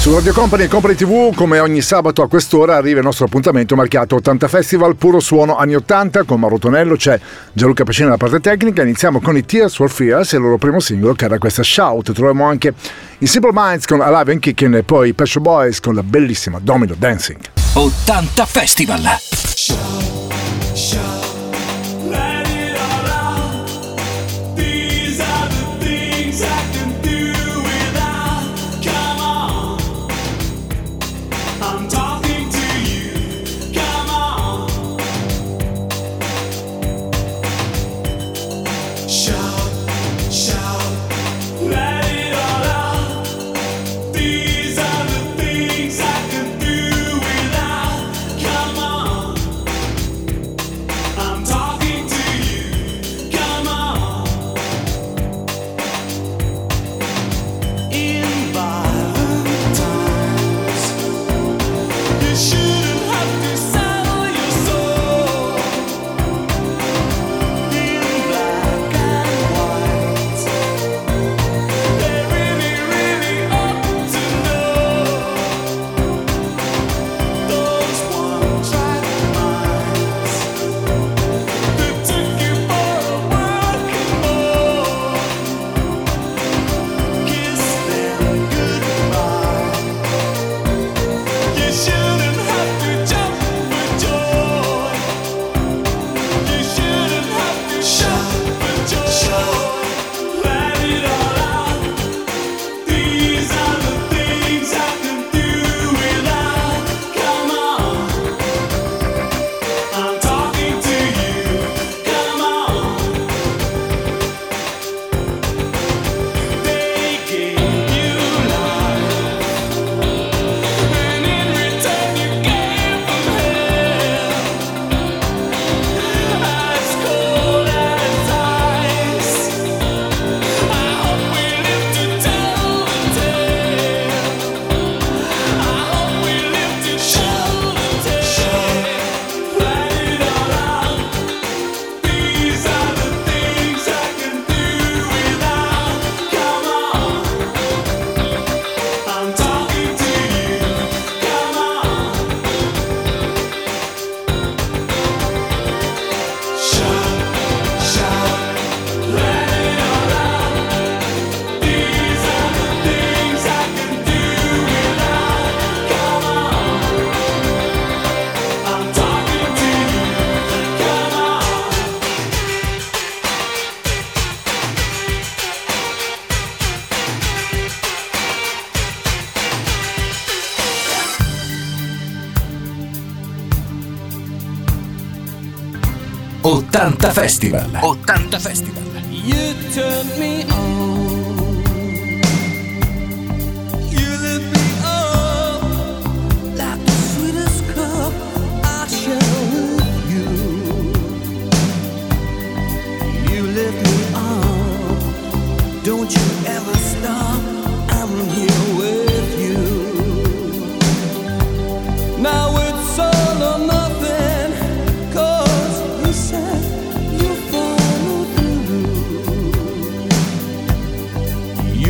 Su Radio Company e Company TV, come ogni sabato a quest'ora, arriva il nostro appuntamento marchiato 80 Festival, puro suono anni 80, con Mauro Tonello, c'è Gianluca Pacini alla parte tecnica. Iniziamo con i Tears for Fears e il loro primo singolo che era questa Shout. Troviamo anche i Simple Minds con Alive and Kicking e poi i Passion Boys con la bellissima Domino Dancing. 80 Festival. Shout. Festival. 80 Festival. You turn me on.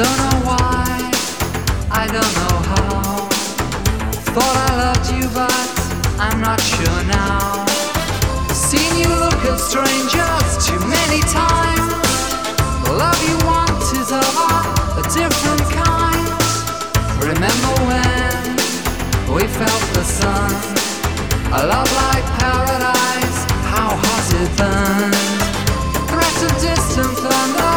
Don't know why, I don't know how. Thought I loved you, but I'm not sure now. Seen you look at strangers too many times. The love you want is of a different kind. Remember when we felt the sun? A love like paradise, how has it been? Threat of distant thunder.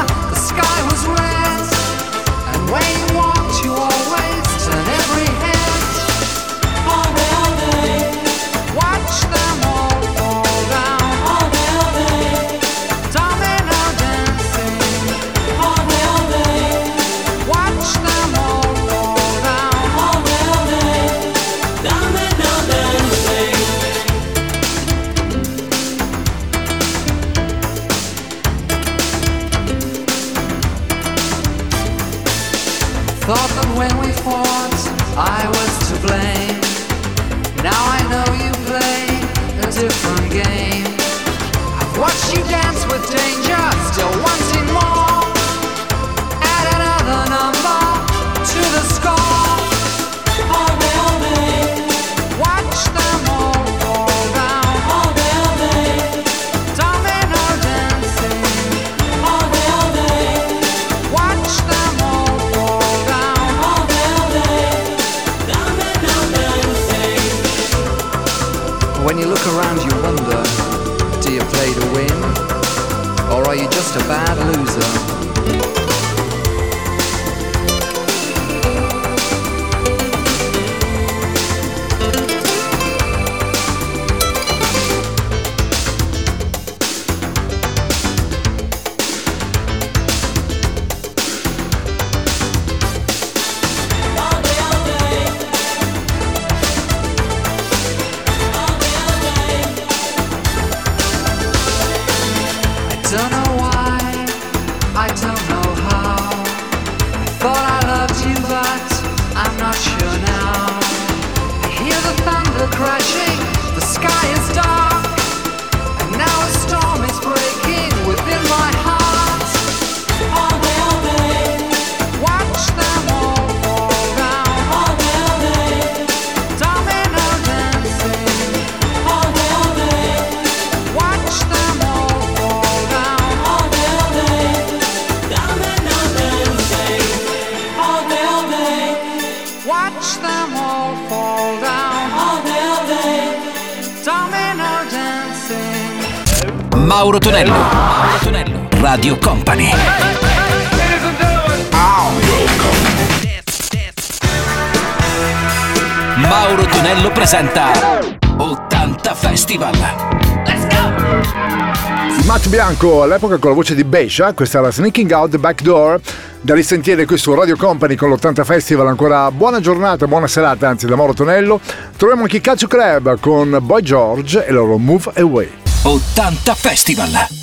Mauro Tonello. Mauro Tonello. Radio Company. Mauro Tonello presenta 80 Festival. Let's go! Matt Bianco, all'epoca con la voce di Bescia, questa era Sneaking Out the Back Door da risentire qui su Radio Company con l'80 Festival ancora buona giornata, buona serata anzi da Mauro Tonello troviamo anche Calcio Club con Boy George e loro Move Away 80 Festival.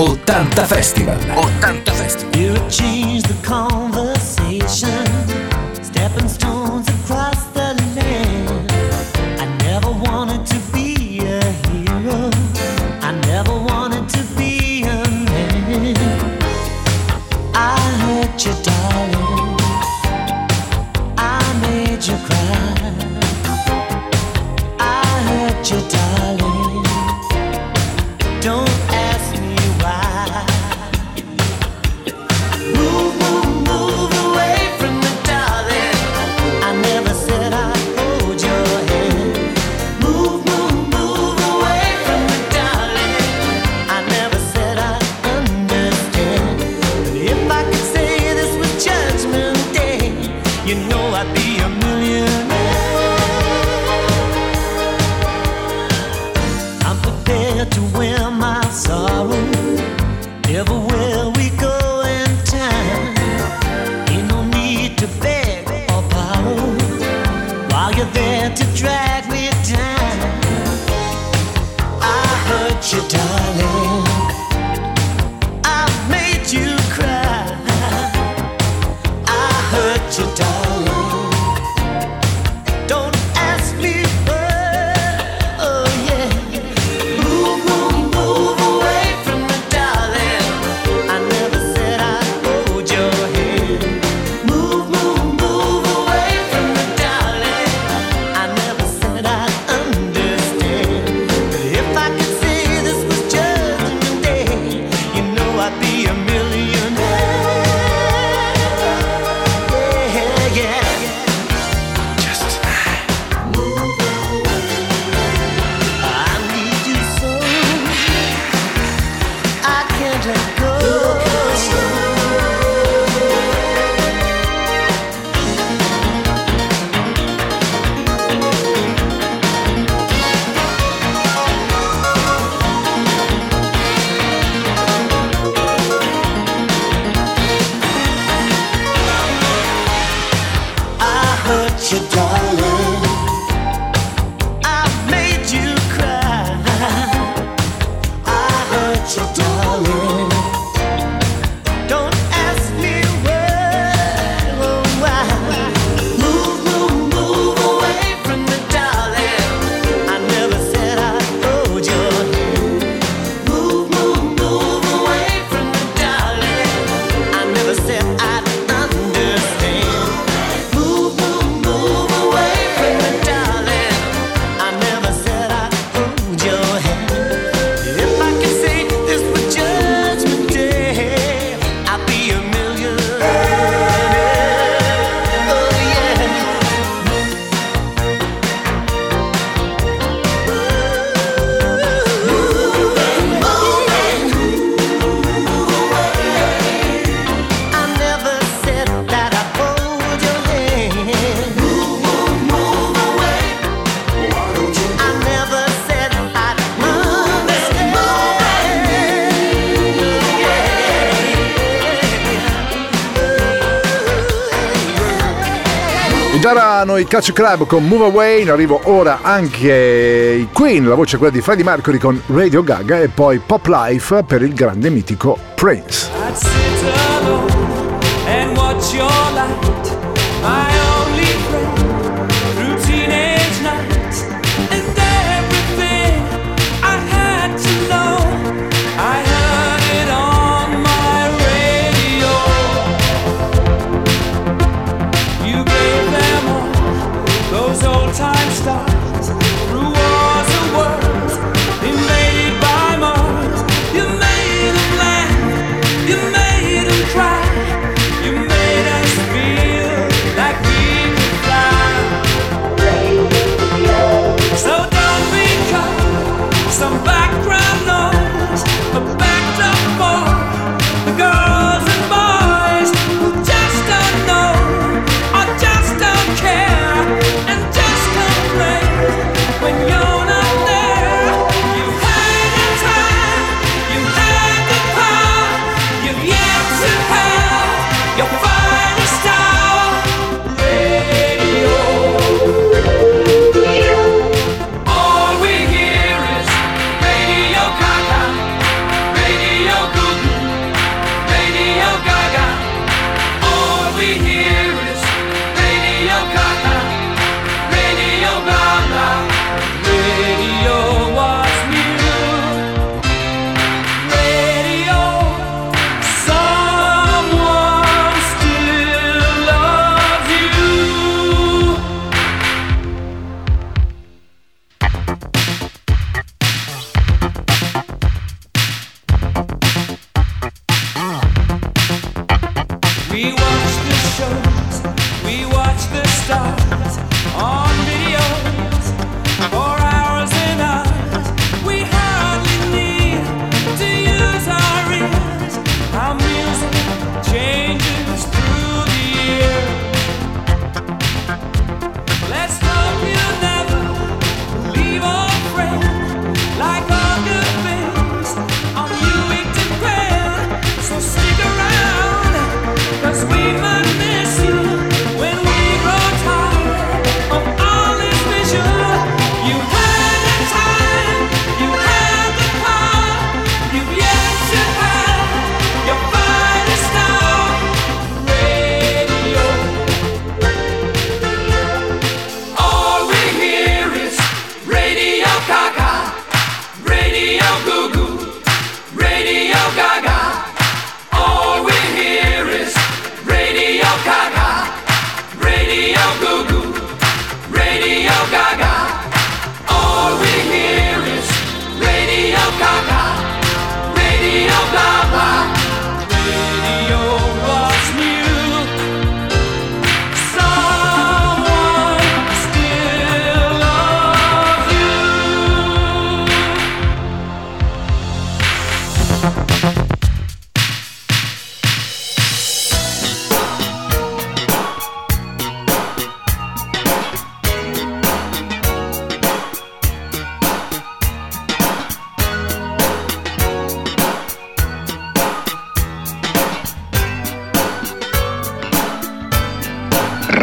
80 Festival. 80 Daranno i Catch Club con Move Away, in arrivo ora anche i Queen, la voce è quella di Freddie Mercury con Radio Gaga e poi Pop Life per il grande mitico Prince.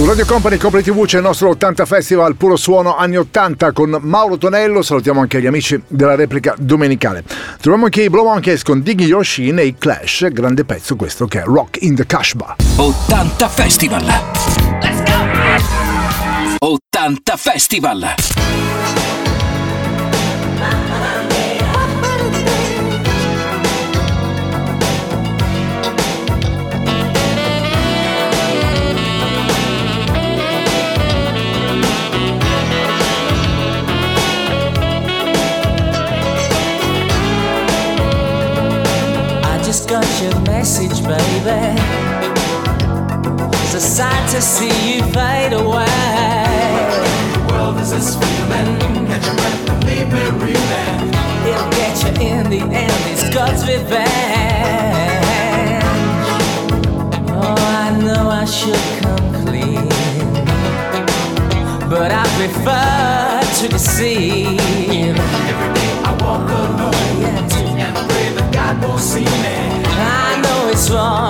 Su Radio Company Company TV c'è il nostro 80 Festival Puro Suono anni 80 con Mauro Tonello, salutiamo anche gli amici della replica domenicale. Troviamo anche i Blow Monkeys con Diggy Yoshin e i Clash, grande pezzo questo che è Rock in the Cash 80 Festival! Let's go! 80 Festival! got your message, baby. It's a sight to see you fade away. The world is a swimming, catch your breath and leave me reeling. He'll get you in the end, it's God's revenge. Oh, I know I should come clean, but I prefer to deceive. I know it's wrong.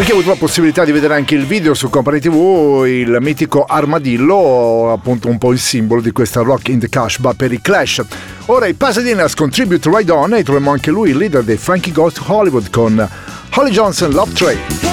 Perché ho avuto la possibilità di vedere anche il video su Company TV, il mitico armadillo, appunto un po' il simbolo di questa rock in the Cash, cashba per i Clash. Ora i Pasadena's Contribute Ride On e troviamo anche lui, il leader dei Frankie Ghost Hollywood con Holly Johnson Love Train.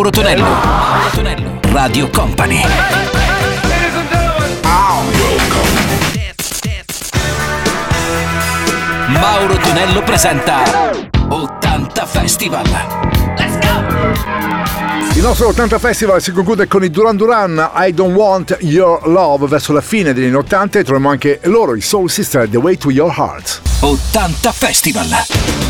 Mauro Tonello. Mauro Tonello. Radio Company. Mauro Tonello presenta 80 Festival. Let's go! Il nostro 80 Festival si conclude con i Duran Duran I Don't Want Your Love verso la fine degli anni 80 e troviamo anche loro, i Soul Sister The Way to Your Heart. 80 Festival.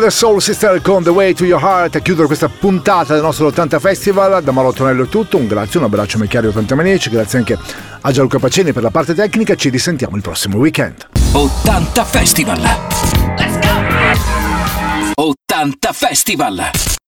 The Soul Sister con The Way to Your Heart a chiudere questa puntata del nostro 80 Festival. Da Marottonello è tutto, un grazie, un abbraccio a Michiario 80 Manici, grazie anche a Gianluca Pacini per la parte tecnica, ci risentiamo il prossimo weekend. 80 Festival! Let's go! 80 Festival!